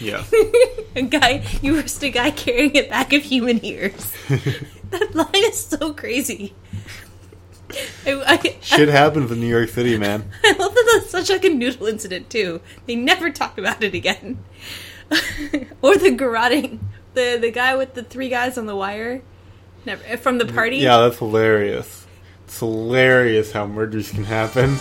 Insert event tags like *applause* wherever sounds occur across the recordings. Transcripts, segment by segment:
Yeah. *laughs* a guy, you roast a guy carrying a bag of human ears. *laughs* that line is so crazy. I, I, Shit happens in New York City, man. *laughs* I love that that's such like a noodle incident too. They never talk about it again. or the garroting, the the guy with the three guys on the wire, never from the mm, party. Yeah, that's hilarious. It's hilarious how murders can happen.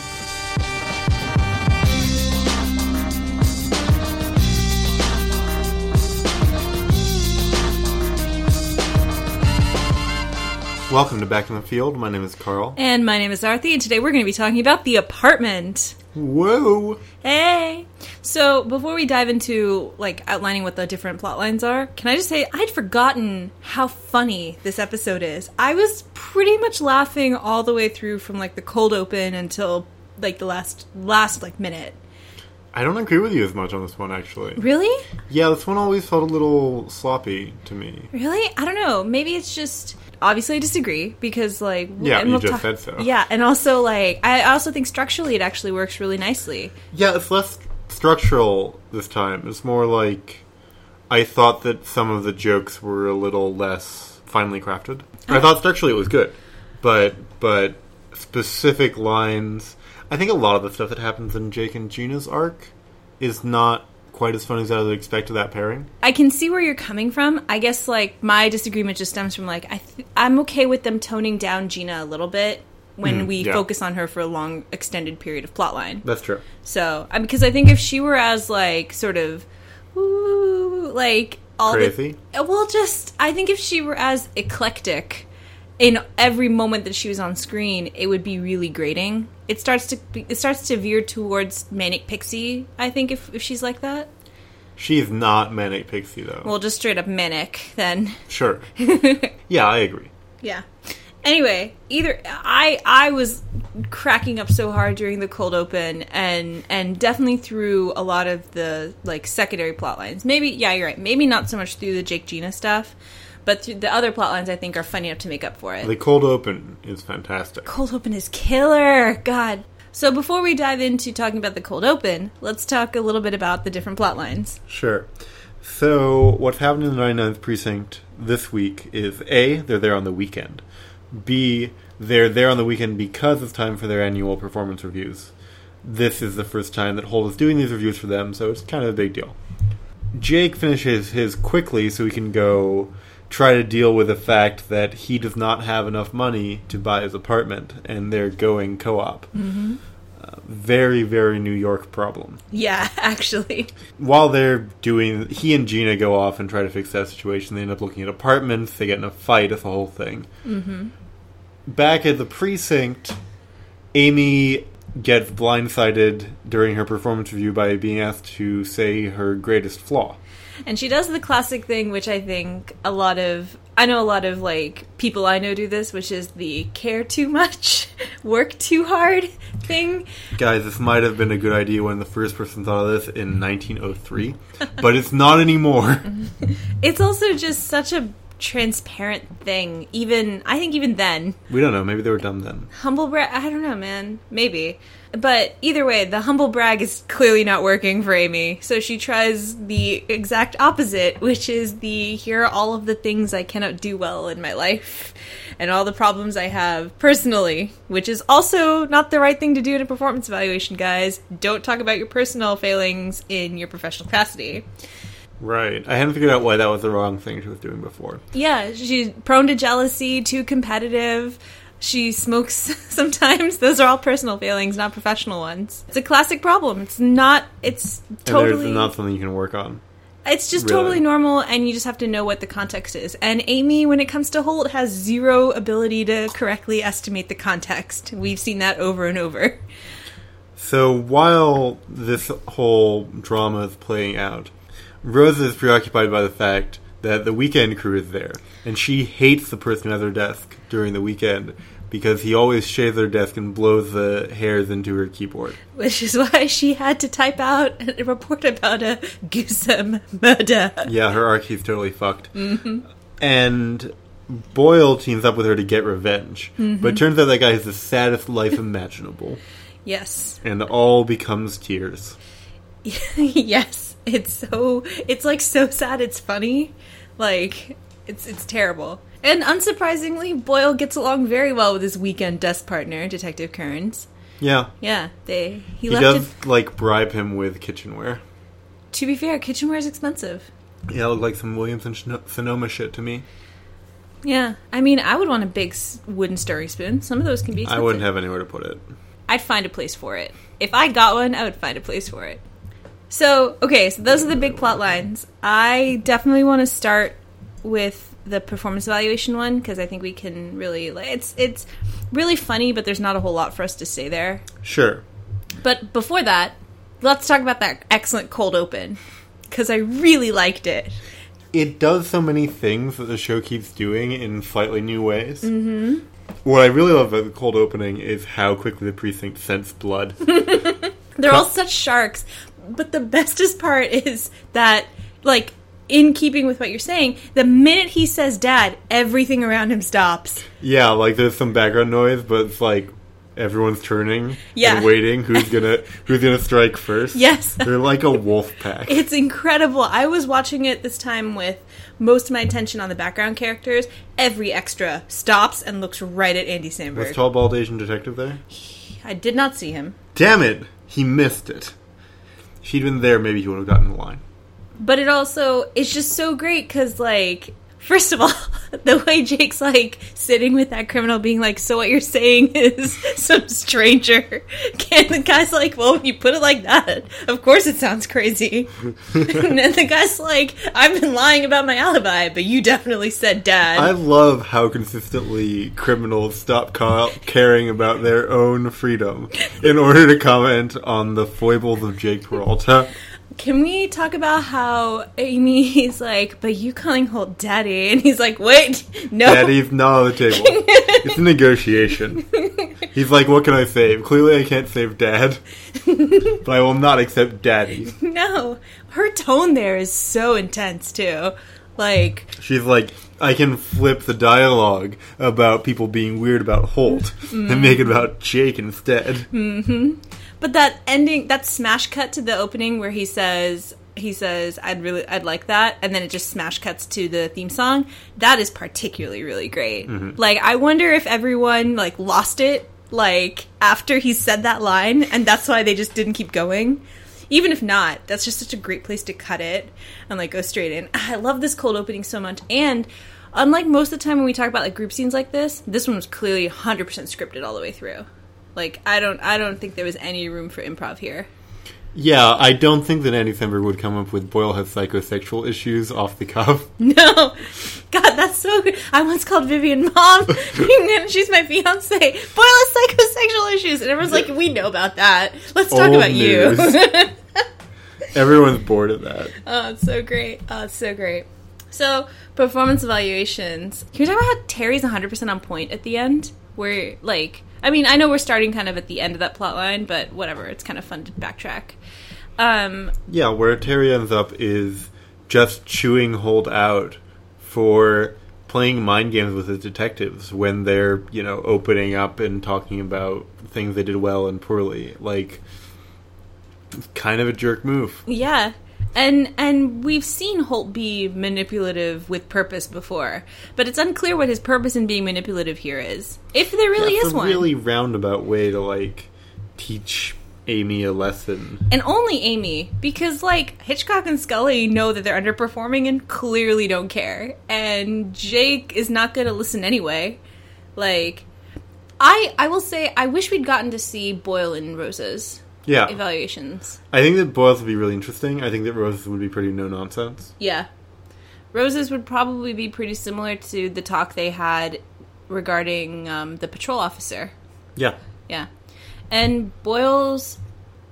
Welcome to Back in the Field. My name is Carl. And my name is Arthi, and today we're going to be talking about the apartment. Whoa! Hey. So before we dive into like outlining what the different plot lines are, can I just say I'd forgotten how funny this episode is. I was pretty much laughing all the way through from like the cold open until like the last last like minute. I don't agree with you as much on this one, actually. Really? Yeah, this one always felt a little sloppy to me. Really? I don't know. Maybe it's just obviously I disagree because like Yeah, you we'll just talk- said so. Yeah, and also like I also think structurally it actually works really nicely. Yeah, it's less structural this time. It's more like I thought that some of the jokes were a little less finely crafted. I oh. thought structurally it was good, but but specific lines. I think a lot of the stuff that happens in Jake and Gina's arc is not quite as funny as I would expect of that pairing. I can see where you're coming from. I guess like my disagreement just stems from like I th- I'm okay with them toning down Gina a little bit when Mhm, we yeah. focus on her for a long extended period of plotline. That's true. So, I because I think if she were as like sort of woo, like all Crazy? the well, just I think if she were as eclectic in every moment that she was on screen, it would be really grating. It starts to be, it starts to veer towards manic pixie. I think if if she's like that, She's not manic pixie though. well, just straight up manic then. sure. *laughs* yeah, I agree. Yeah. Anyway, either I I was cracking up so hard during the cold open and and definitely through a lot of the like secondary plot lines. Maybe yeah, you're right. Maybe not so much through the Jake Gina stuff, but through the other plot lines I think are funny enough to make up for it. The cold open is fantastic. cold open is killer. God. So before we dive into talking about the cold open, let's talk a little bit about the different plot lines. Sure. So, what's happening in the 99th Precinct this week is A, they're there on the weekend. B, they're there on the weekend because it's time for their annual performance reviews. This is the first time that Holt is doing these reviews for them, so it's kind of a big deal. Jake finishes his quickly so he can go try to deal with the fact that he does not have enough money to buy his apartment, and they're going co op. Mm-hmm. Uh, very, very New York problem Yeah, *laughs* actually. while they're doing, he and Gina go off and try to fix that situation. They end up looking at apartments. They get in a fight. It's the whole thing. Mm-hmm. Back at the precinct, Amy gets blindsided during her performance review by being asked to say her greatest flaw. And she does the classic thing, which I think a lot of I know a lot of like people I know do this, which is the care too much, *laughs* work too hard thing. Guys, this might have been a good idea when the first person thought of this in 1903, but it's not anymore. *laughs* It's also just such a transparent thing. Even I think even then, We don't know. Maybe they were dumb then. humble brag. I don't know, man. Maybe. But either way, the humble brag is clearly not working for Amy. So she tries the exact opposite, which is the here are all of the things I cannot do well in my life and all the problems I have personally, which is also not the right thing to do in a performance evaluation, guys. Don't talk about your personal failings in your professional capacity. Right. I hadn't figured out why that was the wrong thing she was doing before. Yeah, she's prone to jealousy, too competitive. She smokes *laughs* sometimes. Those are all personal failings, not professional ones. It's a classic problem. It's not. It's totally. not something you can work on. it's just really. totally normal, and you just have to know what the context is. And Amy, when it comes to Holt, has zero ability to correctly estimate the context. We've seen that over and over. So while this whole drama is playing out, Rosa is preoccupied by the fact that the weekend crew is there, and she hates the person at her desk during the weekend because he always shaves her desk and blows the hairs into her keyboard. Which is why she had to type out *laughs* a report about a gruesome murder. Yeah, her arc is totally fucked. Mm-hmm. And Boyle teams up with her to get revenge, but it turns out that guy has the saddest life *laughs* imaginable, Yes. and all becomes tears. *laughs* yes. *laughs* It's so it's like so sad it's funny. Like it's it's terrible. And unsurprisingly, Boyle gets along very well with his weekend desk partner, Detective Kearns. Yeah. Yeah, they he, He does it. like bribe him with kitchenware. To be fair, kitchenware is expensive. Yeah, it looked like some Williams and Shino- Sonoma shit to me. Yeah, I mean, I would want a big wooden stirring spoon. Some of those can be. Expensive. I wouldn't have anywhere to put it. I'd find a place for it. If I got one, I would find a place for it. So, okay, so those are the big plot lines. I definitely want to start with the performance evaluation one because I think we can really like it's it's really funny, but there's not a whole lot for us to say there. Sure. But before that, let's talk about that excellent cold open because I really liked it. It does so many things that the show keeps doing in slightly new ways. Mm-hmm. What I really love about the cold opening is how quickly the precinct scents blood. *laughs* They're all such sharks. But the bestest part is that, like, in keeping with what you're saying, the minute he says dad, everything around him stops. yeah, like there's some background noise, but it's like everyone's turning Yeah. and waiting. Who's *laughs* gonna Who's gonna strike first? Yes. they're like a wolf pack. It's incredible. I was watching it this time with most of my attention on the background characters. Every extra stops and looks right at Andy Samberg. Was tall bald Asian detective there? I did not see him. Damn it! He missed it. If he'd been there, maybe he would have gotten the line. But it also it's just so great because like first of all *laughs* the way Jake's like sitting with that criminal being like so what you're saying is *laughs* some stranger can the guy's like well if you put it like that of course it sounds crazy *laughs* and then the guy's like I've been lying about my alibi but you definitely said dad I love how consistently criminals stop ca- caring about their own freedom in order to comment on the foibles of Jake Peralta. Can we talk about how Amy *laughs* is like, but you calling Holt daddy? And he's like, wait, no. Daddy's not on the table. *laughs* It's a negotiation. He's like, what can I save? Clearly I can't save dad, *laughs* but I will not accept daddy. No. Her tone there is so intense, too. Like, She's like, I can flip the dialogue about people being weird about Holt and mm-hmm. make it about Jake instead. Mm-hmm. but that ending, that smash cut to the opening where he says, he says, I'd really, I'd like that. And then it just smash cuts to the theme song. That is particularly really great. Mm-hmm. Like, I wonder if everyone, like, lost it, like, after he said that line, and that's why they just didn't keep going. Even if not, that's just such a great place to cut it and like go straight in. Ah, I love this cold opening so much. And unlike most of the time when we talk about like group scenes like this, this one was clearly 100% scripted all the way through. Like I don't I don't think there was any room for improv here. Yeah, I don't think that Andy Samberg would come up with Boyle has psychosexual issues off the cuff. *laughs* No. God, that's so good. I once called Vivian mom *laughs* and she's my fiance. Boyle has psychosexual issues and everyone's like, We know about that. Let's talk Old about news. you. *laughs* Everyone's bored of that. Oh, it's so great. Oh, it's so great. So, performance evaluations. Can we talk about how Terry's 100% on point at the end? Where, like, I mean, I know we're starting kind of at the end of that plot line, but whatever. It's kind of fun to backtrack. Um, Yeah, where Terry ends up is just chewing Holt out for playing mind games with his detectives when they're, you know, opening up and talking about things they did well and poorly. Like, kind of a jerk move. yeah. And and we've seen Holt be manipulative with purpose before, but it's unclear what his purpose in being manipulative here is. If there really That's is a one. really roundabout way to, like, teach Amy a lesson. and only Amy, because like Hitchcock and Scully know that they're underperforming and clearly don't care, and Jake is not going to listen anyway. Like, I I will say I wish we'd gotten to see Boyle and Rosa's Yeah. evaluations. I think that Boyle's would be really interesting. I think that Rose would be pretty no nonsense. Yeah, Rosa's would probably be pretty similar to the talk they had regarding um, the patrol officer. Yeah. Yeah. And Boyle's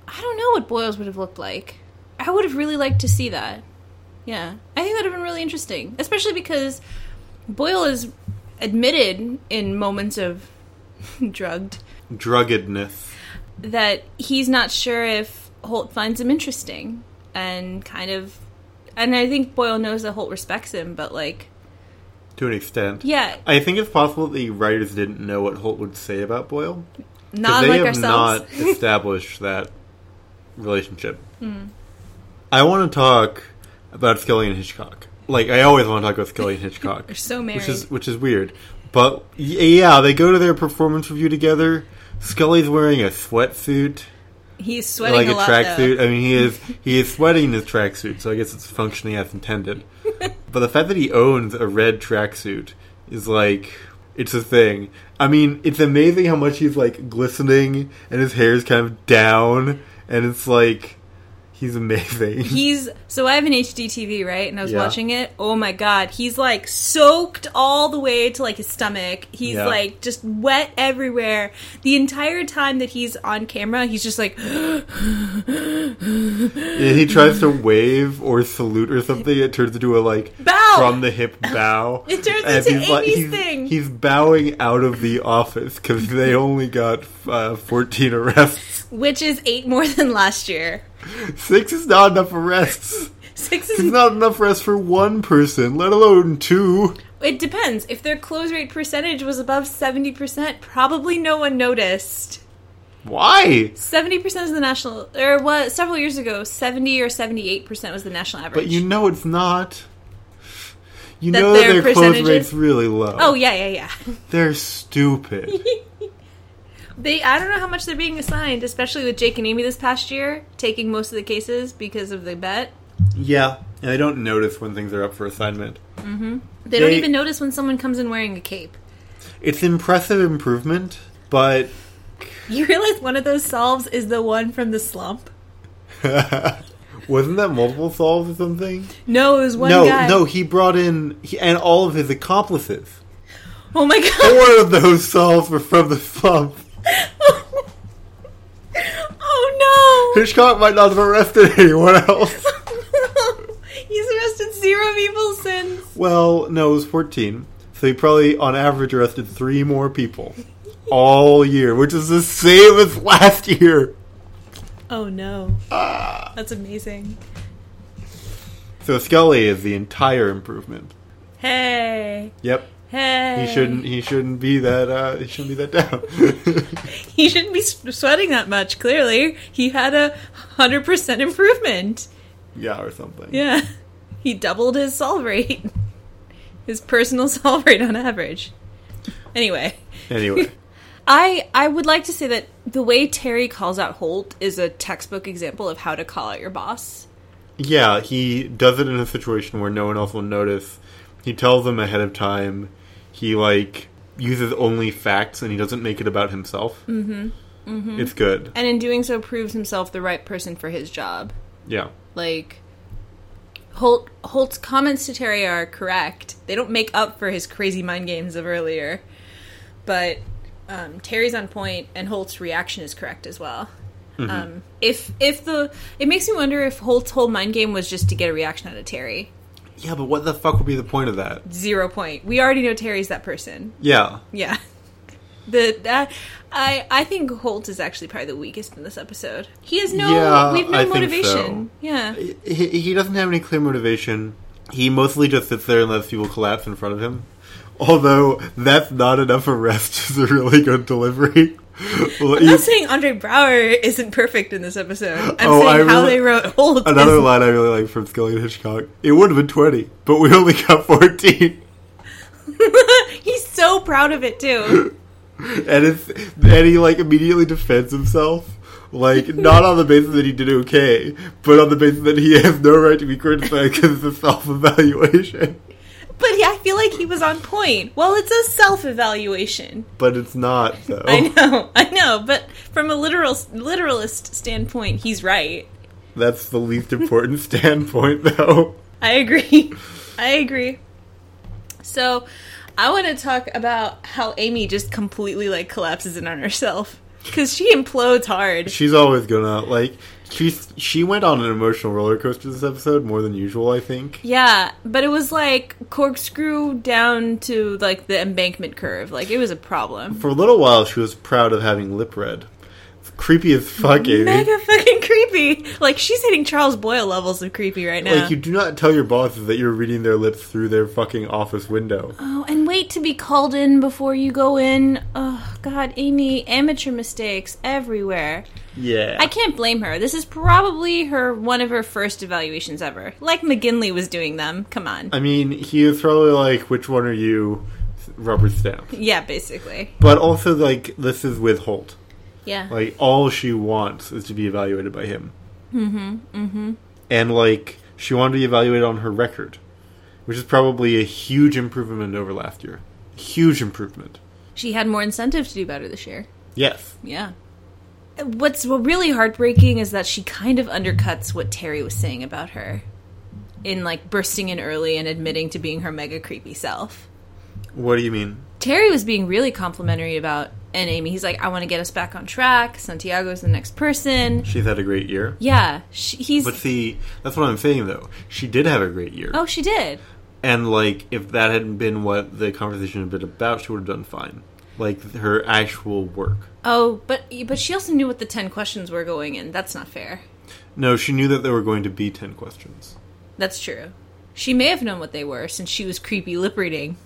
I don't know what Boyle's would have looked like. I would have really liked to see that. Yeah. I think that would have been really interesting. Especially because Boyle is admitted in moments of *laughs* drugged Druggedness. that he's not sure if Holt finds him interesting and kind of and I think Boyle knows that Holt respects him, but like To an extent. yeah, I think it's possible that the writers didn't know what Holt would say about Boyle. Not they like have ourselves. not *laughs* established that relationship. Hmm. I want to talk about Scully and Hitchcock. Like I always want to talk about Scully and *laughs* Hitchcock. They're so married. which is which is weird. But yeah, they go to their performance review together. Scully's wearing a sweatsuit, He's sweating like a, a tracksuit. I mean, he is *laughs* he is sweating in his tracksuit, so I guess it's functioning as intended. but the fact that he owns a red tracksuit is like it's a thing. I mean, it's amazing how much he's like glistening and his hair is kind of down, and it's like he's amazing. *laughs* He's so I have an HD TV, right? And I was Yeah. watching it. Oh my god, he's like soaked all the way to like his stomach. He's Yeah. like just wet everywhere. The entire time that he's on camera, he's just like *gasps* Yeah, he tries to wave or salute or something. It turns into a like Bow! from the hip *laughs* bow. It turns And into he's like- he's, thing. He's bowing out of the office because they only got uh, fourteen arrests. which is eight more than last year. Six is not enough arrests. Six is not enough arrests for one person, let alone two. it depends. If their close rate percentage was above seventy percent, probably no one noticed. Why? Seventy percent is the national, or what? Several years ago, seventy or seventy-eight percent was the national average. But you know it's not. You That know their their close rate's really low. oh yeah, yeah, yeah. They're stupid. *laughs* They, I don't know how much they're being assigned, especially with Jake and Amy this past year, taking most of the cases because of the bet. yeah, and they don't notice when things are up for assignment. Mm-hmm. They, don't even notice when someone comes in wearing a cape. It's impressive improvement, but You realize one of those solves is the one from the slump? *laughs* wasn't that multiple solves or something? No, it was one no, guy. no, he brought in he, and all of his accomplices. Oh my *laughs* god. Four of those solves were from the slump. *laughs* oh no. Hitchcock might not have arrested anyone else. *laughs* He's arrested zero people since. Well, no, it was 14. So he probably, on average, arrested three more people all year, which is the same as last year. Oh no. Ah. That's amazing. So Scully is the entire improvement. Hey. Yep. Hey. He shouldn't. He shouldn't be that. Uh, he shouldn't be that down. *laughs* He shouldn't be sweating that much, clearly. He had a 100% improvement. yeah, or something. Yeah. He doubled his solve rate. *laughs* His personal *laughs* solve rate on average. Anyway, Anyway, I I would like to say that the way Terry calls out Holt is a textbook example of how to call out your boss. yeah, he does it in a situation where no one else will notice. He tells them ahead of time. He like uses only facts, and he doesn't make it about himself. Mm-hmm. mm-hmm. It's good. And in doing so proves himself the right person for his job. Yeah. Like Holt Holt's comments to Terry are correct. They don't make up for his crazy mind games of earlier. But um, Terry's on point and Holt's reaction is correct as well. Um, if if the it makes me wonder if Holt's whole mind game was just to get a reaction out of Terry. Yeah, but what the fuck would be the point of that? Zero point. We already know Terry's that person. Yeah. Yeah. *laughs* The that I I think Holt is actually probably the weakest in this episode. He has no Yeah, we have no I think motivation. so. Yeah. He, he doesn't have any clear motivation. He mostly just sits there and lets people collapse in front of him. Although that's not enough arrest *laughs* is a really good delivery. Well, I'm not saying Andre Braugher isn't perfect in this episode. I'm Oh, saying I how they wrote Holt. Another line I really like from Scully and Hitchcock. It would have been twenty, but we only got fourteen. *laughs* He's so proud of it too. *laughs* And it's and he like immediately defends himself. Like not on the basis that he did okay, but on the basis that he has no right to be criticized *laughs* because it's a self-evaluation. But yeah, I feel like he was on point. Well, it's a self-evaluation. But it's not though. I know, I know. But from a literal literalist standpoint, he's right. That's the least important *laughs* standpoint, though. I agree. I agree. So, I want to talk about how Amy just completely like collapses in on herself because she implodes hard. She's always gonna like. She's she went on an emotional roller coaster this episode more than usual. I think. Yeah, but it was like corkscrew down to like the embankment curve. Like it was a problem. For a little while, she was proud of having lip read. Creepy as fuck, Amy. Mega fucking creepy. Like she's hitting Charles Boyle levels of creepy right now. Like you do not tell your bosses that you're reading their lips through their fucking office window. oh, and wait to be called in before you go in. Oh God, Amy, amateur mistakes everywhere. Yeah. I can't blame her. This is probably her one of her first evaluations ever. Like McGintley was doing them. Come on. I mean, he is probably like, which one are you? Rubber stamp. Yeah, basically. But also, like, this is with Holt. Yeah. Like, all she wants is to be evaluated by him. Mm-hmm. Mm-hmm. And, like, she wanted to be evaluated on her record, which is probably a huge improvement over last year. Huge improvement. She had more incentive to do better this year. Yes. Yeah. What's really heartbreaking is that she kind of undercuts what Terry was saying about her in like bursting in early and admitting to being her mega creepy self. What do you mean? Terry was being really complimentary about and Amy. He's like, I want to get us back on track. Santiago's the next person. She's had a great year. Yeah, she, he's. But see, that's what I'm saying, though. She did have a great year. oh, she did. And, like, if that hadn't been what the conversation had been about, she would have done fine. Like, her actual work. Oh, but but she also knew what the ten questions were going in. That's not fair. No, she knew that there were going to be 10 questions. That's true. She may have known what they were since she was creepy lip reading.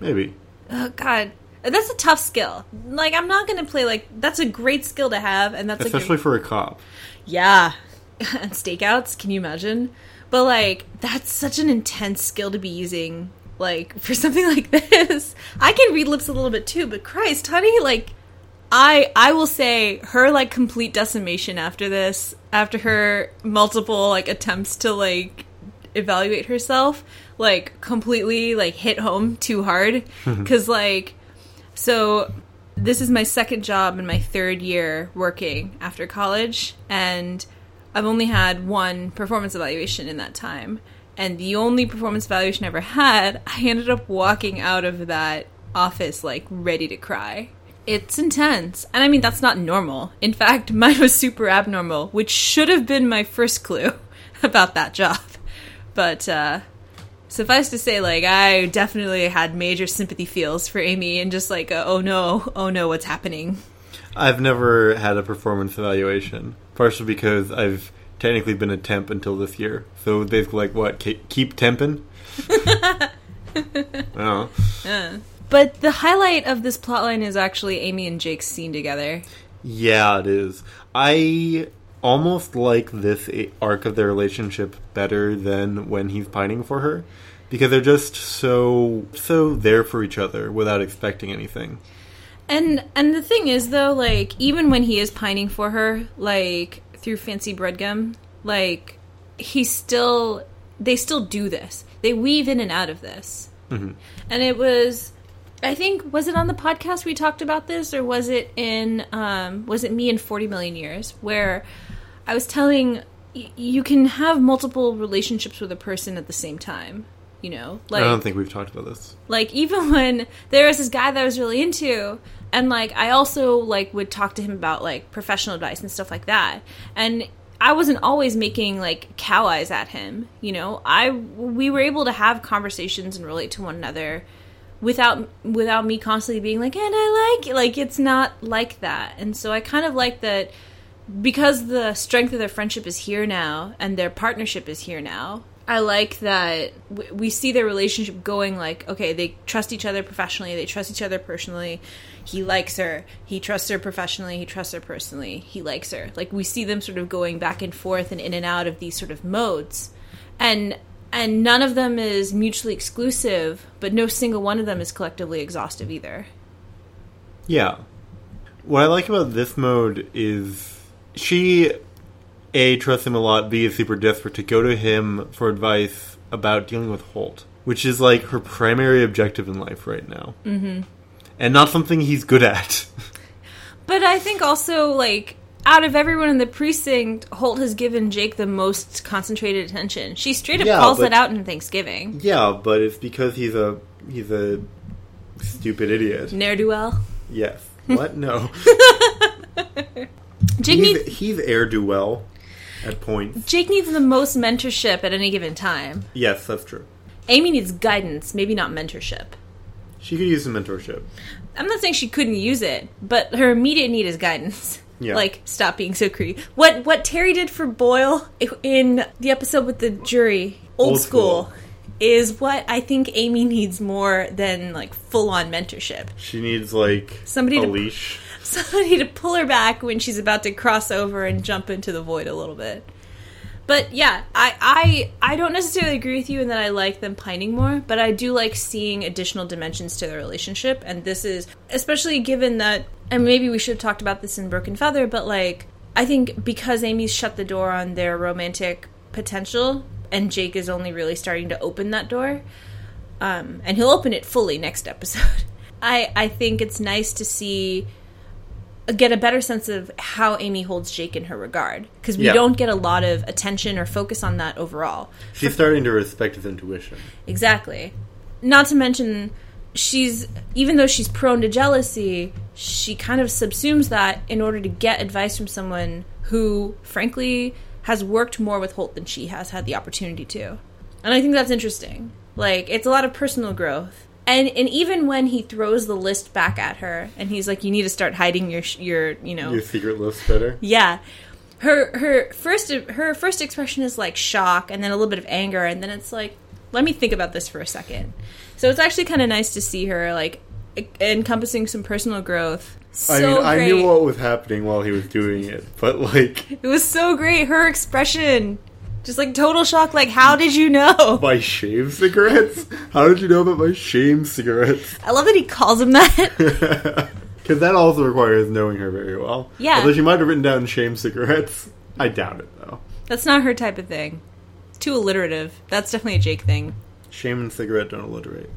Maybe. Oh God, that's a tough skill. Like I'm not gonna play like that's a great skill to have, and that's Especially like for a cop. yeah, *laughs* and stakeouts. Can you imagine? But like that's such an intense skill to be using. Like *laughs* for something like this, I can read lips a little bit too. But Christ, honey, like I I will say her like complete decimation after this, after her multiple like attempts to like evaluate herself, like completely like hit home too hard *laughs* because like so this is my second job in my third year working after college and I've only had one performance evaluation in that time. And the only performance evaluation I ever had, I ended up walking out of that office like ready to cry. It's intense. And I mean, that's not normal. In fact, *laughs* mine was super abnormal, which should have been my first clue *laughs* about that job. But, uh, suffice to say, like, I definitely had major sympathy feels for Amy and just like, uh, oh no, oh no, what's happening? I've never had a performance evaluation, partially because I've technically been a temp until this year. So basically, like, what? Keep temping? *laughs* oh. But the highlight of this plotline is actually Amy and Jake's scene together. Yeah, it is. I almost like this arc of their relationship better than when he's pining for her. Because they're just so so there for each other without expecting anything. And and the thing is though, like even when he is pining for her, like through Fancy Brudgom, like he still they still do this. They weave in and out of this. Mm-hmm. And it was I think was it on the podcast we talked about this or was it in um was it me in 40 million years where I was telling y- you can have multiple relationships with a person at the same time, you know? Like I don't think we've talked about this. like even when there was this guy that I was really into and like I also like would talk to him about like professional advice and stuff like that. And I wasn't always making like cow eyes at him, you know. I we were able to have conversations and relate to one another without without me constantly being like, "And I like it." like it's not like that. And so I kind of like that because the strength of their friendship is here now and their partnership is here now i like that w- we see their relationship going like okay they trust each other professionally they trust each other personally he likes her he trusts her professionally he trusts her personally he likes her like we see them sort of going back and forth and in and out of these sort of modes and and none of them is mutually exclusive but no single one of them is collectively exhaustive either Yeah. What I like about this mode is she A trusts him a lot, B is super desperate to go to him for advice about dealing with Holt, which is like her primary objective in life right now. Mm-hmm. And not something he's good at. *laughs* But I think also, like, out of everyone in the precinct, Holt has given Jake the most concentrated attention. She straight up Yeah, calls but- it out in Thanksgiving. yeah, but it's because he's a he's a stupid idiot. Ne'er do well. Yes. *laughs* What? No. *laughs* Jake he's, needs he's air do well at points. Jake needs the most mentorship at any given time. Yes, that's true. Amy needs guidance, maybe not mentorship. She could use some mentorship. I'm not saying she couldn't use it, but her immediate need is guidance. Yeah. Like, stop being so creepy. What what Terry did for Boyle in the episode with the jury, old, Old school, school. is what I think Amy needs more than like full on mentorship. She needs like Somebody a to- leash. *laughs* somebody to pull her back when she's about to cross over and jump into the void a little bit. But yeah, I, I I don't necessarily agree with you in that I like them pining more, but I do like seeing additional dimensions to their relationship, and this is especially given that and maybe we should have talked about this in Broken Feather, but like I think because Amy's shut the door on their romantic potential, and Jake is only really starting to open that door, um, and he'll open it fully next episode. *laughs* I I think it's nice to see get a better sense of how Amy holds Jake in her regard because we Yeah. don't get a lot of attention or focus on that overall. She's starting to respect his intuition. Exactly. Not to mention she's even though she's prone to jealousy, she kind of subsumes that in order to get advice from someone who frankly has worked more with Holt than she has had the opportunity to. And I think that's interesting. Like it's a lot of personal growth. And and even when he throws the list back at her and he's like you need to start hiding your your, you know, Your secret list better. yeah. Her her first her first expression is like shock and then a little bit of anger and then it's like let me think about this for a second. So it's actually kind of nice to see her like encompassing some personal growth. So I mean, I knew what was happening while he was doing it, but like it was so great her expression. Just like total shock like how did you know? *laughs* my shame cigarettes. How did you know about my shame cigarettes? I love that he calls him that. *laughs* Because that also requires knowing her very well. Yeah. Although she might have written down shame cigarettes. I doubt it though. That's not her type of thing. Too alliterative. That's definitely a Jake thing. Shame and cigarette don't alliterate.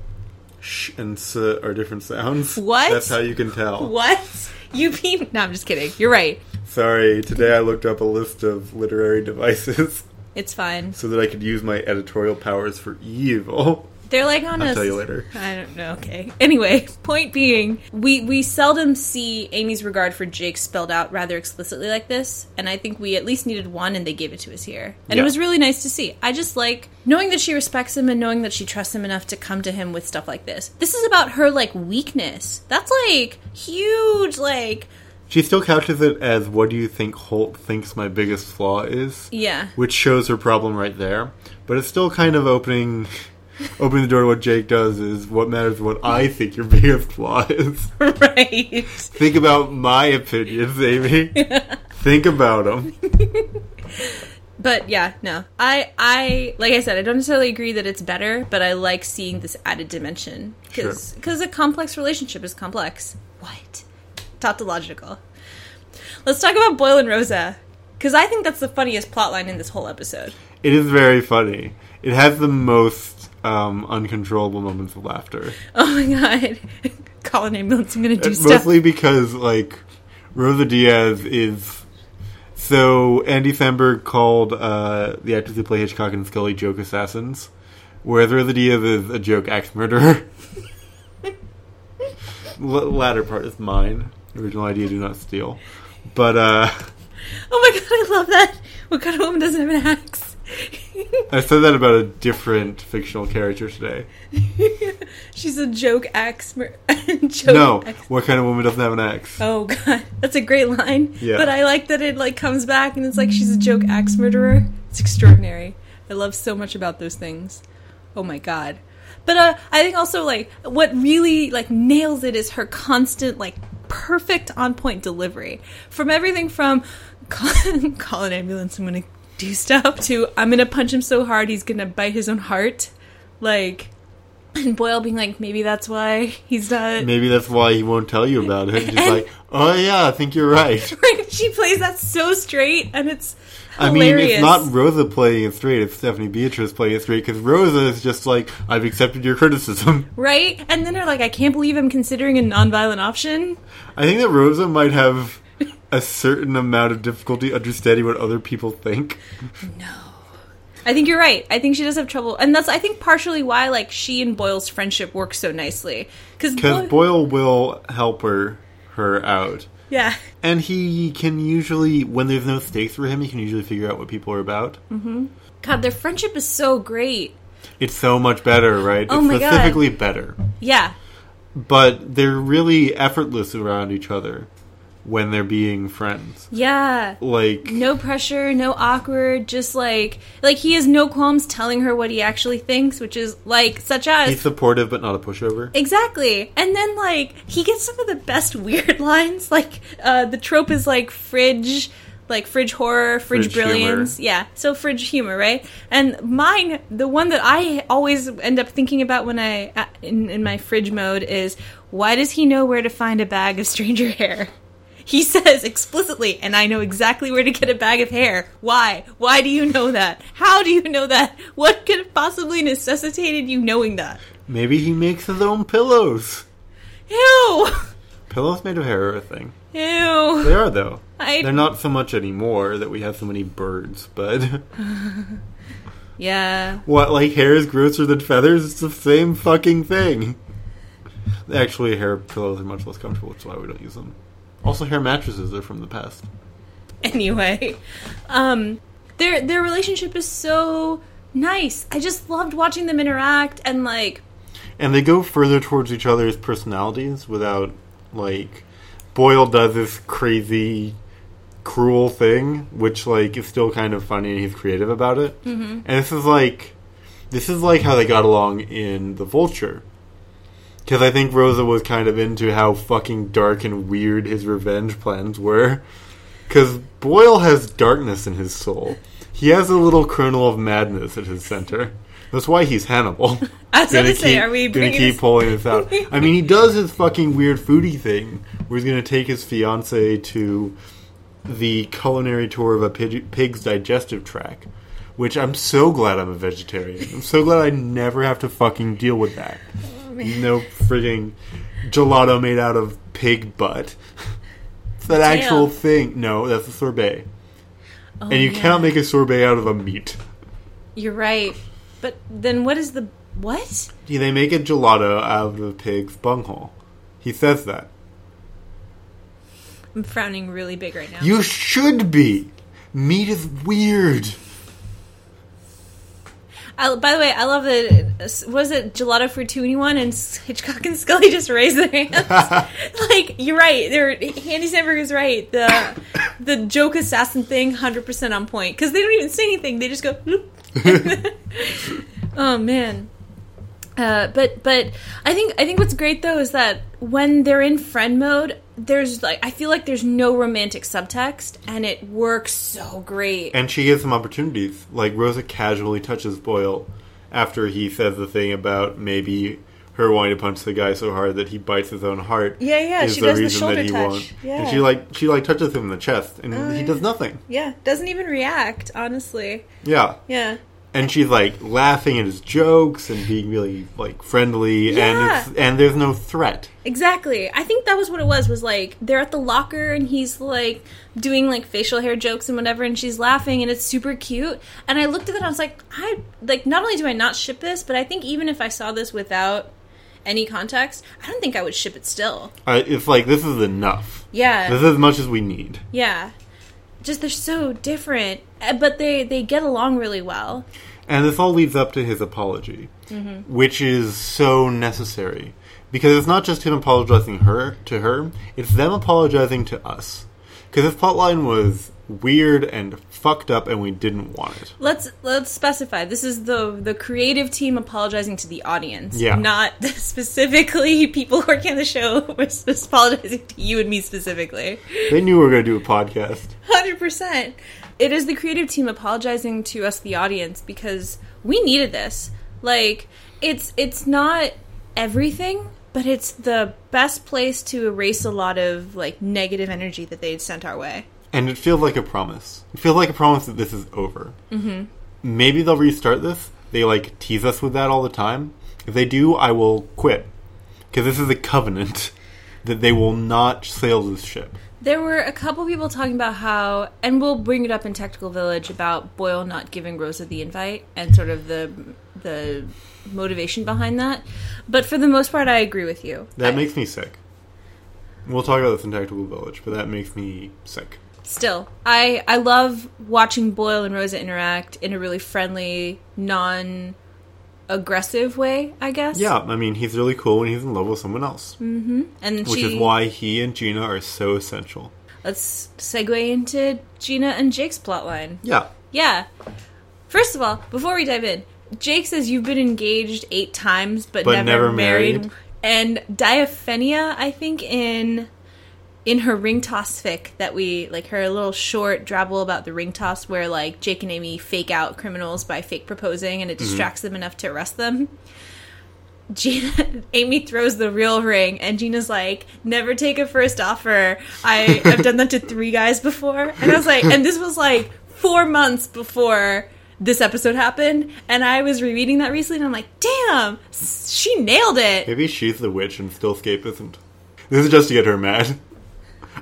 Sh and s are different sounds. What? That's how you can tell. What? *laughs* You mean No, I'm just kidding. You're right. Sorry, today I looked up a list of literary devices It's fine. so that I could use my editorial powers for evil. They're like on I'll a tell you later. I don't know. Okay. Anyway, point being, we we seldom see Amy's regard for Jake spelled out rather explicitly like this, and I think we at least needed one, and they gave it to us here, and Yeah. it was really nice to see. I just like knowing that she respects him and knowing that she trusts him enough to come to him with stuff like this. This is about her like weakness. That's like huge. Like She still couches it as what do you think Holt thinks my biggest flaw is? yeah, Which shows her problem right there. But it's still kind of opening *laughs* opening the door to what Jake does is what matters what I think your biggest flaw is. right. Think about my opinions, Amy. *laughs* Think about them. *laughs* But yeah, no. I I like I said, I don't necessarily agree that it's better, but I like seeing this added dimension because Sure. a complex relationship is complex. What? Tautological. Let's talk about Boyle and Rosa because I think that's the funniest plotline in this whole episode. It is very funny. It has the most um, uncontrollable moments of laughter. Oh my god! Call an ambulance. I'm gonna do It's stuff. mostly because like Rosa Diaz is so Andy Samberg called uh, the actors who play Hitchcock and Scully joke assassins, whereas Rosa Diaz is a joke axe murderer. *laughs* L- latter part is mine. Original idea: do not steal. But uh, Oh my god! I love that. What kind of woman doesn't have an axe? *laughs* I said that about a different fictional character today. *laughs* She's a joke axe. Mur- *laughs* joke No, axe what kind of woman doesn't have an axe? Oh god, that's a great line. Yeah. But I like that it like comes back and it's like she's a joke axe murderer. It's extraordinary. I love so much about those things. Oh my god. But uh, I think also like what really like nails it is her constant like perfect on point delivery from everything from call, *laughs* call an ambulance. I'm gonna do stuff to I'm gonna punch him so hard he's gonna bite his own heart. Like *clears throat* and Boyle being like maybe that's why he's not Maybe that's why he won't tell you about it. He's *laughs* like, oh yeah, I think you're *laughs* right. she plays that so straight, and it's I mean, it's not Rosa playing it straight; it's Stephanie Beatrice playing it straight. Because Rosa is just like, "I've accepted your criticism." *laughs* right. And then they're like, "I can't believe I'm considering a nonviolent option." I think that Rosa might have a certain amount of difficulty understanding what other people think. No. I think you're right. I think she does have trouble, and that's I think partially why like she and Boyle's friendship works so nicely because Because Boyle will help her her out, yeah, and he can usually, when there's no stakes for him, he can usually figure out what people are about. Mm-hmm. God, their friendship is so great. It's so much better, right? Oh it's my God. specifically better. Yeah, but they're really effortless around each other. When they're being friends. Yeah. Like No pressure, no awkward, just like like he has no qualms telling her what he actually thinks, which is like such as he's supportive but not a pushover. Exactly. And then like he gets some of the best *laughs* weird lines. Like uh the trope is like fridge like fridge horror, fridge, Fridge brilliance. Yeah. So fridge humor, right? And mine, the one that I always end up thinking about when I uh, in, in my fridge mode is why does he know where to find a bag of stranger *laughs* hair? He says explicitly, and I know exactly where to get a bag of hair. Why? Why do you know that? How do you know that? What could have possibly necessitated you knowing that? Maybe he makes his own pillows. Ew! Pillows made of hair are a thing. Ew. They are though. I- They're not so much anymore that we have so many birds, but *laughs* Yeah. what like hair is grosser than feathers? It's the same fucking thing. Actually, hair pillows are much less comfortable, which is why we don't use them. Also, hair mattresses are from the past. Anyway, um, their their relationship is so nice. I just loved watching them interact and like And they go further towards each other's personalities without, like, Boyle does this crazy, cruel thing, which, like, is still kind of funny and he's creative about it. Mm-hmm. And this is like, this is like how they got along in The Vulture. Because I think Rosa was kind of into how fucking dark and weird his revenge plans were. Because Boyle has darkness in his soul. He has a little kernel of madness at his center. That's why he's Hannibal. *laughs* I was Gonna gonna say, keep- are we gonna keep this- pulling this out? *laughs* I mean, he does his fucking weird foodie thing, where he's gonna take his fiance to the culinary tour of a pig, pig's digestive tract. Which I'm so glad I'm a vegetarian. I'm so glad I never have to fucking deal with that. No frigging gelato made out of pig butt. It's that Damn. actual thing. No, that's a sorbet. Oh, and you yeah. cannot make a sorbet out of a meat. You're right. But then what is the what? Yeah, they make a gelato out of the pig's bunghole. He says that. I'm frowning really big right now. You should be. Meat is weird. I, by the way, I love that. Was it gelato for two anyone and Hitchcock and Scully just raised their hands? *laughs* like you're right. They're Andy Samberg is right. The the joke assassin thing, hundred percent on point because they don't even say anything. They just go. *laughs* Oh man. Uh, but but I think I think what's great though is that when they're in friend mode, there's like I feel like there's no romantic subtext, and it works so great. And she gives him opportunities. Like Rosa casually touches Boyle after he says the thing about maybe her wanting to punch the guy so hard that he bites his own heart. Yeah, yeah, is she does the reason shoulder that he touch. won't. Yeah. And she like she like touches him in the chest, and Oh, he uh, does nothing. Yeah, doesn't even react, honestly. Yeah. Yeah. And she's like laughing at his jokes and being really like friendly Yeah. and it's and there's no threat Exactly. I think that was what it was was like they're at the locker and he's like doing like facial hair jokes and whatever and she's laughing and it's super cute. And I looked at it and I was like, I like not only do I not ship this, but I think even if I saw this without any context, I don't think I would ship it still. uh, it's like this is enough Yeah. this is as much as we need Yeah. Just they're so different, uh, but they they get along really well. and this all leads up to his apology Mm-hmm. which is so necessary because it's not just him apologizing her to her it's them apologizing to us because this plotline was weird and fucked up and we didn't want it Let's let's specify. This is the the creative team apologizing to the audience, Yeah. not *laughs* specifically people working on the show. *laughs* We're apologizing to you and me specifically. they knew we were going to do a podcast Hundred percent. It is the creative team apologizing to us, the audience, because we needed this. Like it's it's not everything, but it's the best place to erase a lot of like negative energy that they had sent our way. And it feels like a promise. It feels like a promise that this is over. Mm-hmm. Maybe they'll restart this. They like tease us with that all the time. If they do, I will quit because this is a covenant *laughs* that they will not sail this ship. There were a couple people talking about how, and we'll bring it up in Tactical Village about Boyle not giving Rosa the invite and sort of the the motivation behind that. But for the most part, I agree with you. That I- makes me sick. We'll talk about this in Tactical Village, but that makes me sick. Still, I I love watching Boyle and Rosa interact in a really friendly, non aggressive way, I guess. Yeah, I mean, he's really cool when he's in love with someone else, mm-hmm. And which she, is why he and Gina are so essential. let's segue into Gina and Jake's plotline. Yeah, Yeah. First of all, before we dive in, Jake says you've been engaged eight times but, But never, never married. married. And Diaphenia, I think in in her ring toss fic that we like her little short drabble about the ring toss where like Jake and Amy fake out criminals by fake proposing and it mm-hmm. distracts them enough to arrest them. Gina *laughs* Amy throws the real ring and Gina's like, never take a first offer. I, I've done that to three guys before. And I was like and this was like four months before this episode happened and I was rereading that recently and I'm like, damn, she nailed it. maybe she's the witch and Stillscape isn't. This is just to get her mad.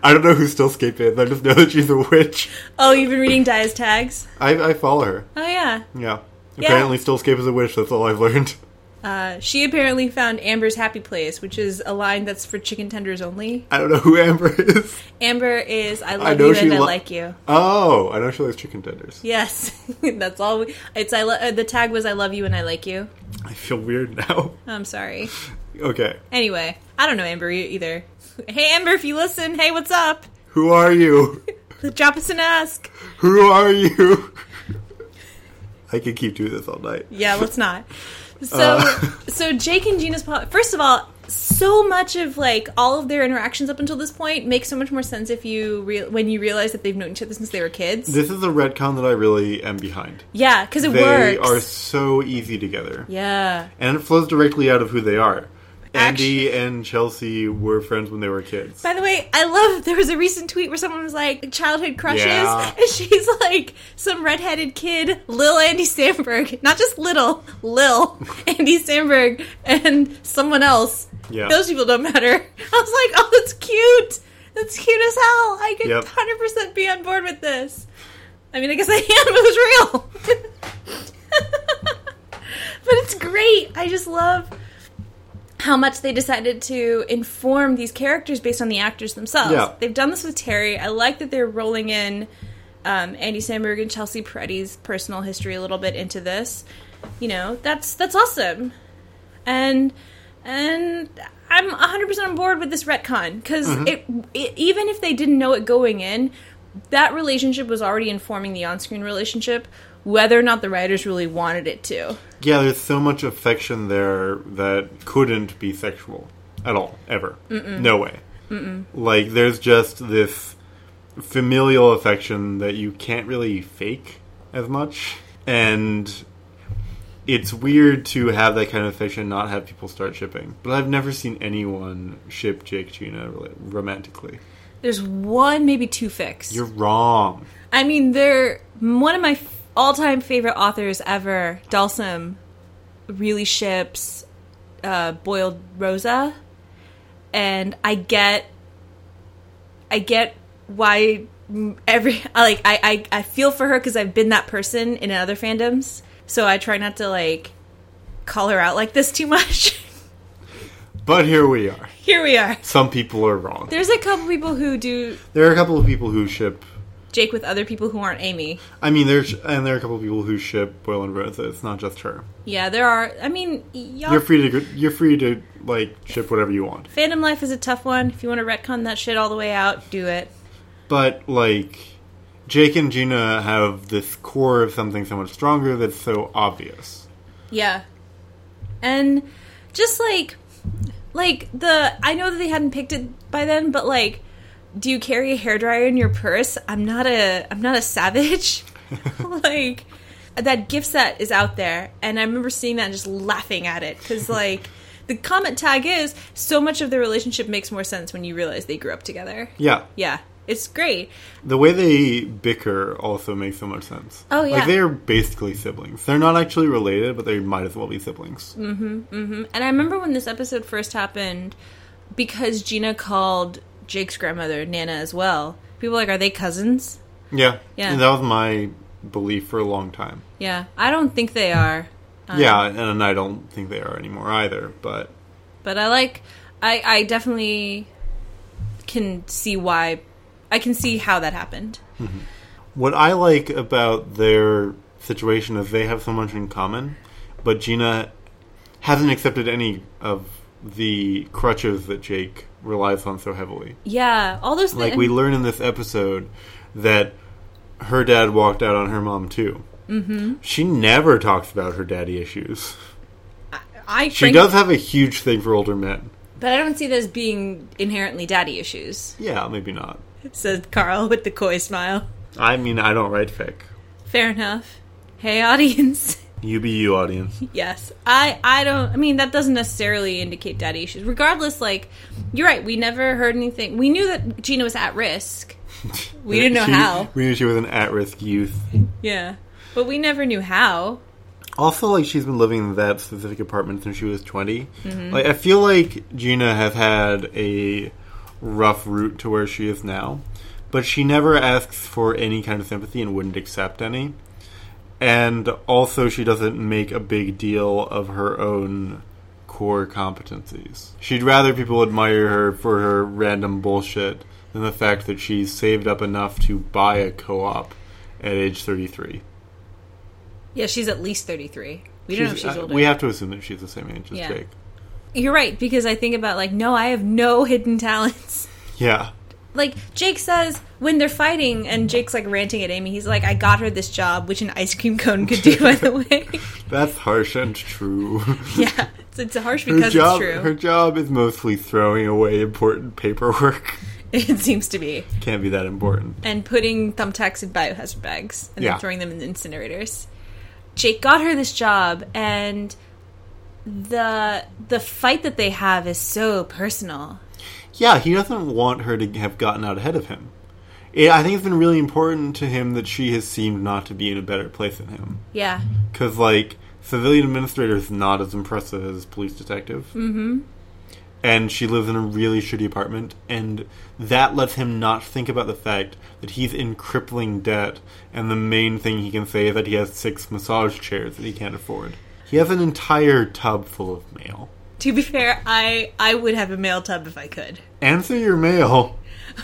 I don't know who Stillscape is. I just know that she's a witch. Oh, you've been reading Dia's tags? I, I follow her. Oh yeah. Yeah. Yeah. Apparently, Stillscape is a witch. That's all I've learned. Uh, she apparently found Amber's happy place, which is a line that's for chicken tenders only. I don't know who Amber is. Amber is I love I know you and I like you. Oh, I know she likes chicken tenders. Yes, *laughs* that's all. We, it's I. Lo- uh, the tag was I love you and I like you. I feel weird now. I'm sorry. Okay. Anyway, I don't know Amber either. *laughs* Hey Amber, if you listen, hey, what's up? Who are you? *laughs* Drop us an ask. Who are you? *laughs* I could keep doing this all night. Yeah, let's not. So, Uh. so Jake and Gina's plot. First of all, so much of like all of their interactions up until this point makes so much more sense if you re- when you realize that they've known each other since they were kids. This is a retcon that I really am behind. yeah, because it They works. are so easy together. yeah, And it flows directly out of who they are. Andy and Chelsea were friends when they were kids. By the way, I love there was a recent tweet where someone was like childhood crushes, Yeah. *laughs* and she's like some redheaded kid, Lil Andy Samberg, *laughs* not just little, Lil *laughs* Andy Samberg, and someone else. Yeah. Those people don't matter. I was like, oh, that's cute. That's cute as hell. I could Yep. hundred percent be on board with this. I mean, I guess I am. It was real, but it's great. I just love how much they decided to inform these characters based on the actors themselves. Yeah. They've done this with Terry. I like that they're rolling in um, Andy Samberg and Chelsea Peretti's personal history a little bit into this. You know, that's that's awesome, and and I'm 100 percent on board with this retcon because it, it even if they didn't know it going in, that relationship was already informing the on-screen relationship, whether or not the writers really wanted it to. Yeah, there's so much affection there that couldn't be sexual at all, ever. No way. Like, there's just this familial affection that you can't really fake as much. And it's weird to have that kind of affection and not have people start shipping. But I've never seen anyone ship Jake Gina really romantically. There's one, maybe two fics. You're wrong. I mean, they're one of my f- all-time favorite authors ever. Dalsum really ships uh, boiled Rosa, and I get, I get why every *laughs* like I I, I feel for her because I've been that person in other fandoms. So I try not to like call her out like this too much. *laughs* But here we are. Here we are. Some people are wrong. There's a couple people who do There are a couple of people who ship Jake with other people who aren't Amy. I mean, there's and there are a couple of people who ship Boyle and Rosa. It's not just her. Yeah, there are. I mean, y'all You're free to you're free to like ship whatever you want. Fandom life is a tough one. If you want to retcon that shit all the way out, do it. But like, Jake and Gina have this core of something so much stronger that's so obvious. Yeah. And just like like the I know that they hadn't picked it by then, but like do you carry a hairdryer in your purse? I'm not a I'm not a savage. *laughs* like that gift set is out there and I remember seeing that and just laughing at it cuz like the comment tag is so much of their relationship makes more sense when you realize they grew up together. Yeah, Yeah. It's great. the way they bicker also makes so much sense. Oh, yeah. like they're basically siblings. They're not actually related, but they might as well be siblings. Mhm. And I remember when this episode first happened, because Gina called Jake's grandmother Nana as well. People were like, are they cousins? Yeah, Yeah. And that was my belief for a long time. Yeah, I don't think they are, um, yeah, and I don't think they are anymore either. But but I like. I I definitely can see why. I can see how that happened. Mm-hmm. What I like about their situation is they have so much in common, but Gina hasn't accepted any of the crutches that Jake relies on so heavily. Yeah, all those Like we learn in this episode that her dad walked out on her mom too. Mm-hmm. She never talks about her daddy issues. I She does have a huge thing for older men. but I don't see those being inherently daddy issues. Yeah, maybe not. Said Carl with the coy smile. I mean, I don't write fic. Fair enough. Hey, audience. *laughs* You be you, audience. *laughs* Yes. I I don't I mean that doesn't necessarily indicate daddy issues. Regardless like you're right, we never heard anything. We knew that Gina was at risk. *laughs* We didn't know She- how. We knew she was an at-risk youth. Yeah. But we never knew how. Also, like she's been living in that specific apartment since she was 20 Mm-hmm. Like I feel like Gina has had a rough route to where she is now, but she never asks for any kind of sympathy and wouldn't accept any. And also, she doesn't make a big deal of her own core competencies. She'd rather people admire her for her random bullshit than the fact that she's saved up enough to buy a co-op at age 33. Yeah, she's at least 33. We don't know if she's uh, older. We have to assume that she's the same age as Yeah. Jake. You're right because I think about like no, I have no hidden talents. Yeah. Like Jake says when they're fighting and Jake's like ranting at Amy, he's like, "I got her this job, which an ice cream cone could do." By the way, *laughs* That's harsh and true. *laughs* yeah, it's, it's harsh her because job, it's true. her job is mostly throwing away important paperwork. *laughs* It seems to be, Can't be that important. and putting thumbtacks in biohazard bags and Yeah. then throwing them in the incinerators. Jake got her this job, and the the fight that they have is so personal. Yeah, he doesn't want her to have gotten out ahead of him. It, I think it's been really important to him that she has seemed not to be in a better place than him. Yeah, Because, like, civilian administrator is not as impressive as police detective. Mm-hmm. And she lives in a really shitty apartment, and that lets him not think about the fact that he's in crippling debt, and the main thing he can say is that he has six massage chairs that he can't afford. He has an entire tub full of mail. To be fair, I I would have a mail tub if I could. Answer your mail.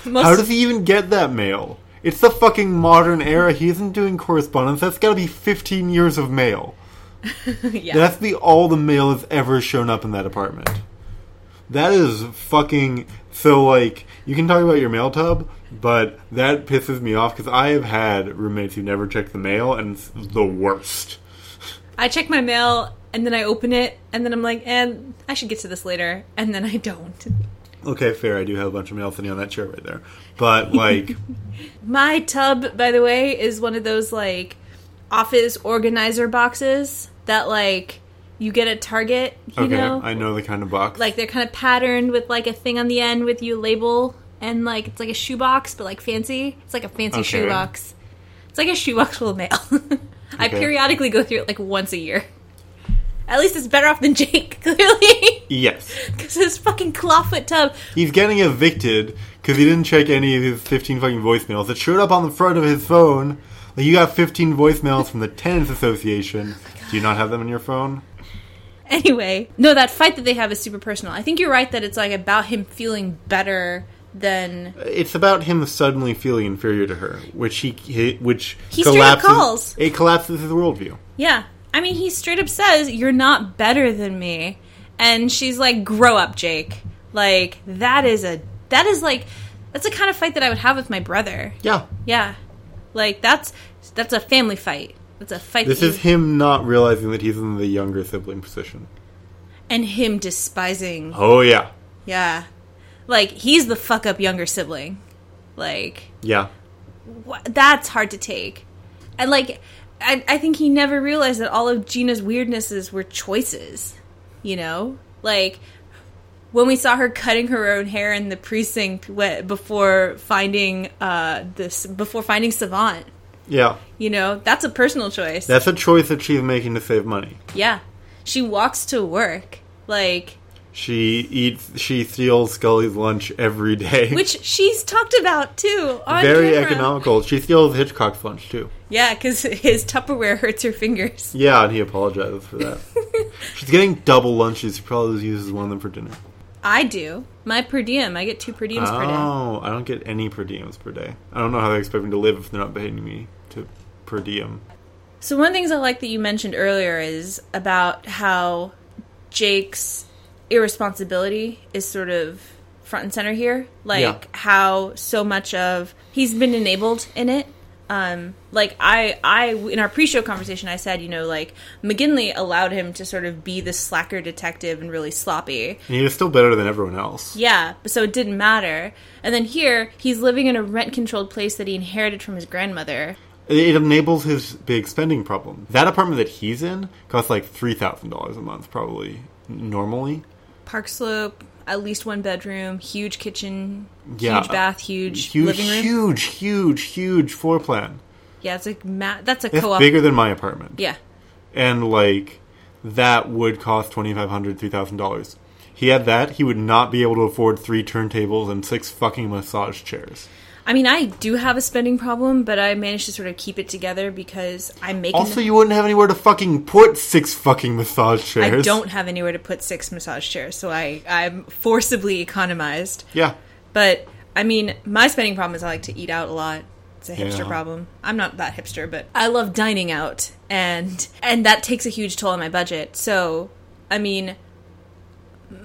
Most How does he even get that mail? It's the fucking modern era. He isn't doing correspondence. That's gotta be 15 years of mail. *laughs* yeah. That's the all the mail that's ever shown up in that apartment. That is fucking so like you can talk about your mail tub, but that pisses me off because I have had roommates who never check the mail and it's the worst. I check my mail and then I open it and then I'm like, and I should get to this later, and then I don't. Okay, fair. I do have a bunch of mail sitting on that chair right there, but like, *laughs* My tub, by the way, is one of those like office organizer boxes that like you get at Target, you okay, know? I know the kind of box. Like they're kind of patterned with like a thing on the end with you label and like it's like a shoebox but like fancy. It's like a fancy Okay. shoebox. It's like a shoebox full of mail. *laughs* I Okay. periodically go through it like once a year. At least it's better off than Jake, *laughs* clearly. yes, Because his fucking clawfoot tub. he's getting evicted because he didn't check any of his 15 fucking voicemails. It showed up on the front of his phone. Like you got 15 voicemails from the Tenants Association. Oh Do you not have them in your phone? Anyway, no, that fight that they have is super personal. I think you're right that it's like about him feeling better than. It's about him suddenly feeling inferior to her, which he, he which He collapses. calls. It collapses his worldview. Yeah. I mean, he straight up says, You're not better than me. And she's like, Grow up, Jake. Like, that is a. That is like. That's the kind of fight that I would have with my brother. Yeah, Yeah. Like, that's. That's a family fight. That's a fight. this is him not realizing that he's in the younger sibling position. and him despising. Oh yeah, Yeah. Like, he's the fuck up younger sibling. Like. yeah. wha- that's hard to take. And like, I, I think he never realized that all of Gina's weirdnesses were choices. You know, like when we saw her cutting her own hair in the precinct before finding uh this before finding Savant. Yeah, You know, that's a personal choice. that's a choice that she's making to save money. yeah, she walks to work like. She eats. She steals Scully's lunch every day. Which she's talked about too. Very camera. economical. She steals Hitchcock's lunch too. Yeah, because his Tupperware hurts her fingers. Yeah, and he apologizes for that. *laughs* She's getting double lunches. He probably uses one of them for dinner. I do. My per diem. I get two per diems per day. Oh, I don't get any per diems per day. I don't know how they expect me to live if they're not paying me to per diem. So one of the things I like that you mentioned earlier is about how Jake's irresponsibility is sort of front and center here. Like Yeah. how so much of he's been enabled in it. Um, like I, I in our pre-show conversation, I said, you know, like McGintley allowed him to sort of be the slacker detective and really sloppy. And he was still better than everyone else. Yeah, but so it didn't matter. And then here, he's living in a rent-controlled place that he inherited from his grandmother. It enables his big spending problem. That apartment that he's in costs like three thousand dollars a month, probably normally. Park Slope, at least one bedroom, huge kitchen, Yeah. huge uh, bath, huge, Huge, living room. huge, huge, huge floor plan. Yeah, it's like ma- that's a co-op. bigger than my apartment. yeah, and like that would cost twenty five hundred, three thousand dollars. He had that, he would not be able to afford three turntables and six fucking massage chairs. I mean, I do have a spending problem, but I managed to sort of keep it together because I'm making. Also, you wouldn't have anywhere to fucking put six fucking massage chairs. I don't have anywhere to put six massage chairs, so I I'm forcibly economized. Yeah. But I mean, my spending problem is I like to eat out a lot. It's a hipster Yeah. problem. I'm not that hipster, but I love dining out, and and that takes a huge toll on my budget. So, I mean,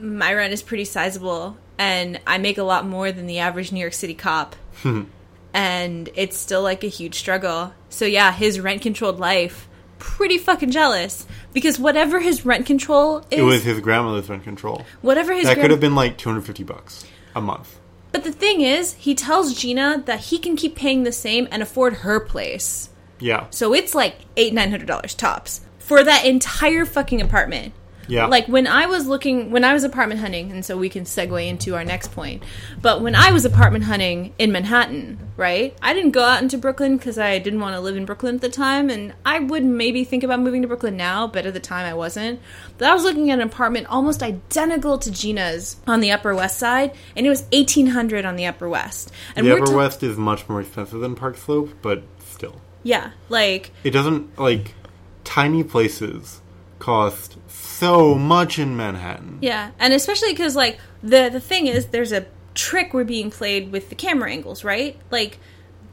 my rent is pretty sizable, and I make a lot more than the average New York City cop, *laughs* and it's still like a huge struggle. So yeah, his rent controlled life. Pretty fucking jealous because whatever his rent control is, It was his grandmother's rent control. whatever his That gran- could have been like two hundred fifty bucks a month. But the thing is, he tells Gina that he can keep paying the same and afford her place. Yeah. So it's like eight, nine hundred dollars tops for that entire fucking apartment. Yeah. Like when I was looking, when I was apartment hunting, and so we can segue into our next point. But when I was apartment hunting in Manhattan, right? I didn't go out into Brooklyn because I didn't want to live in Brooklyn at the time, and I would maybe think about moving to Brooklyn now, but at the time I wasn't. But I was looking at an apartment almost identical to Gina's on the Upper West Side, and it was eighteen hundred on the Upper West. And the Upper ta- West is much more expensive than Park Slope, but still. yeah, like It doesn't like tiny places cost so much in Manhattan. Yeah, and especially because like the the thing is, there's a trick we're being played with the camera angles, right? Like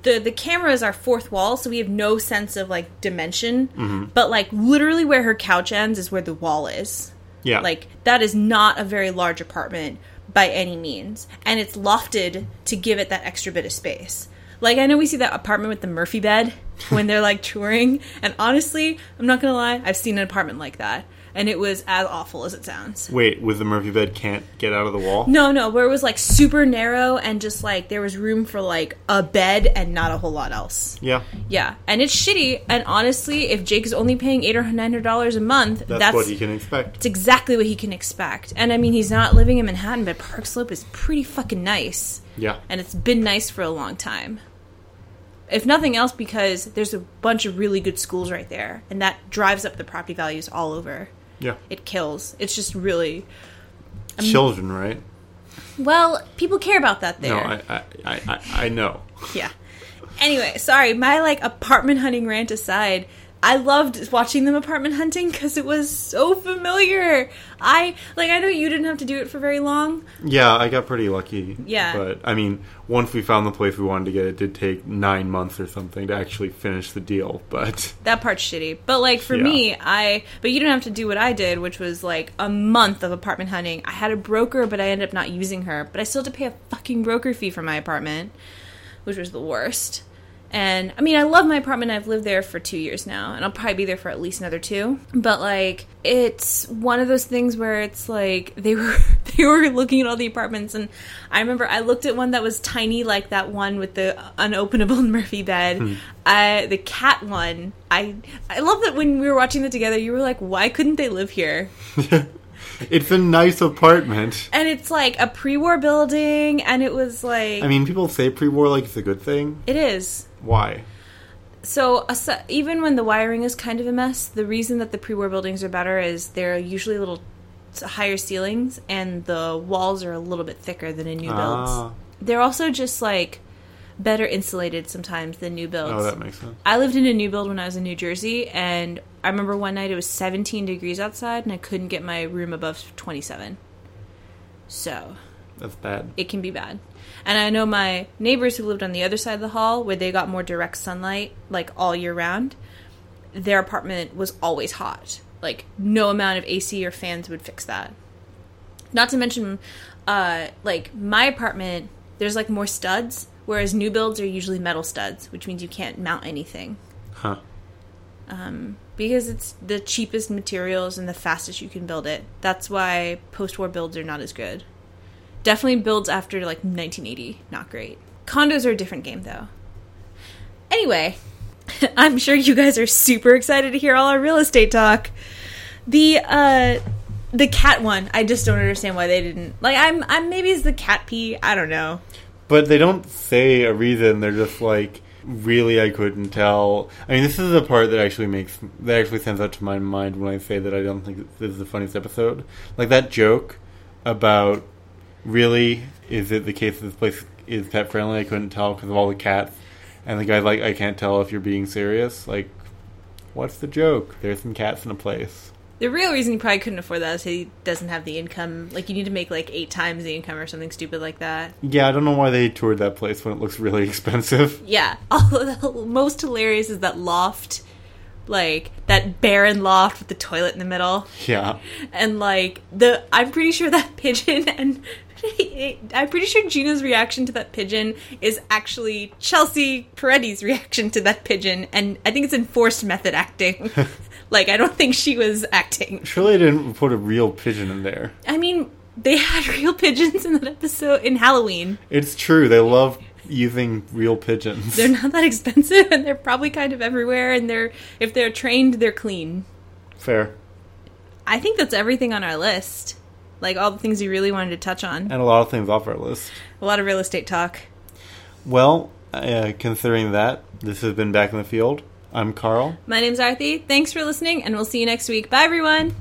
the the camera is our fourth wall, so we have no sense of like dimension. Mm-hmm. But like literally, where her couch ends is where the wall is. Yeah. Like that is not a very large apartment by any means, and it's lofted to give it that extra bit of space. Like I know we see that apartment with the Murphy bed *laughs* when they're like touring, and honestly, I'm not gonna lie, I've seen an apartment like that, and it was as awful as it sounds. Wait, with the Murphy bed can't get out of the wall? No, no, where it was like super narrow and just like there was room for like a bed and not a whole lot else. Yeah. Yeah, and it's shitty. And honestly, if Jake is only paying eight or nine hundred dollars a month, That's, that's, what he can expect. it's exactly what he can expect. And I mean, he's not living in Manhattan, but Park Slope is pretty fucking nice, Yeah. and it's been nice for a long time. If nothing else, because there's a bunch of really good schools right there, and that drives up the property values all over. Yeah. It kills. It's just really Children, right? well. People care about that there. No, I, I, I, I- I know. Yeah. Anyway, sorry, my like apartment hunting rant aside, I loved watching them apartment hunting because it was so familiar. I like I know you didn't have to do it for very long. Yeah, I got pretty lucky. Yeah. But, I mean, once we found the place we wanted to get, it did take nine months or something to actually finish the deal. But, *laughs* That part's shitty. But like for Yeah. me, I but you didn't have to do what I did, which was like a month of apartment hunting. I had a broker, but I ended up not using her. But I still had to pay a fucking broker fee for my apartment, which was the worst. And I mean, I love my apartment. I've lived there for two years now, and I'll probably be there for at least another two. But like, it's one of those things where it's like *laughs* they were they were looking at all the apartments, and I remember I looked at one that was tiny, like that one with the unopenable *laughs* Murphy bed. Hmm. I the cat one. I I love that when we were watching that together, you were like, "Why couldn't they live here?" *laughs* it's a nice apartment. And it's like a pre-war building, and it was like I mean, people say pre war like it's a good thing. it is. Why? So even when the wiring is kind of a mess, the reason that the pre-war buildings are better is they're usually a little t- higher ceilings and the walls are a little bit thicker than in new builds. Ah. They're also just like better insulated sometimes than new builds. Oh, that makes sense. I lived in a new build when I was in New Jersey, and I remember one night it was 17 degrees outside, and I couldn't get my room above 27. So That's bad. it can be bad. And I know my neighbors who lived on the other side of the hall, where they got more direct sunlight, like all year round. their apartment was always hot. Like no amount of AC or fans would fix that. Not to mention, uh, like my apartment, there's like more studs, whereas new builds are usually metal studs, which means you can't mount anything Huh. because it's the cheapest materials and the fastest you can build it. That's why post-war builds are not as good. Definitely builds after like 1980, not great. Condos are a different game though. Anyway, *laughs* I'm sure you guys are super excited to hear all our real estate talk. The uh the cat one, I just don't understand why they didn't. Like I'm I'm maybe it's the cat pee, I don't know. But they don't say a reason. They're just like, really, I couldn't tell. I mean, this is the part that actually makes that actually stands out to my mind when I say that I don't think this is the funniest episode. Like that joke about, really, is it the case that this place is pet friendly? I couldn't tell because of all the cats. And the guy's like, I can't tell if you're being serious. Like, what's the joke? There's some cats in a place. The real reason he probably couldn't afford that is he doesn't have the income. Like you need to make like eight times the income or something stupid like that. Yeah, I don't know why they toured that place when it looks really *laughs* expensive. Yeah. All the *laughs* most hilarious is that loft, like that barren loft with the toilet in the middle, Yeah. and like the. I'm pretty sure that *laughs* pigeon and. I'm pretty sure Gina's reaction to that pigeon is actually Chelsea Peretti's reaction to that pigeon, and I think it's enforced method acting. Like, I don't *laughs* think she was acting. Surely they didn't put a real pigeon in there. I mean, they had *laughs* real pigeons in that episode in Halloween. It's true. They love using real pigeons. They're not that *laughs* expensive, and they're probably kind of everywhere. And they're if they're trained, they're clean. Fair. I think that's everything on our list. Like all the things you really wanted to touch on. And a lot of things off our list. A lot of real estate talk. Well, uh, considering that, this has been Back in the Field. I'm Carl. My name's Arthi. Thanks for listening, and we'll see you next week. Bye, everyone.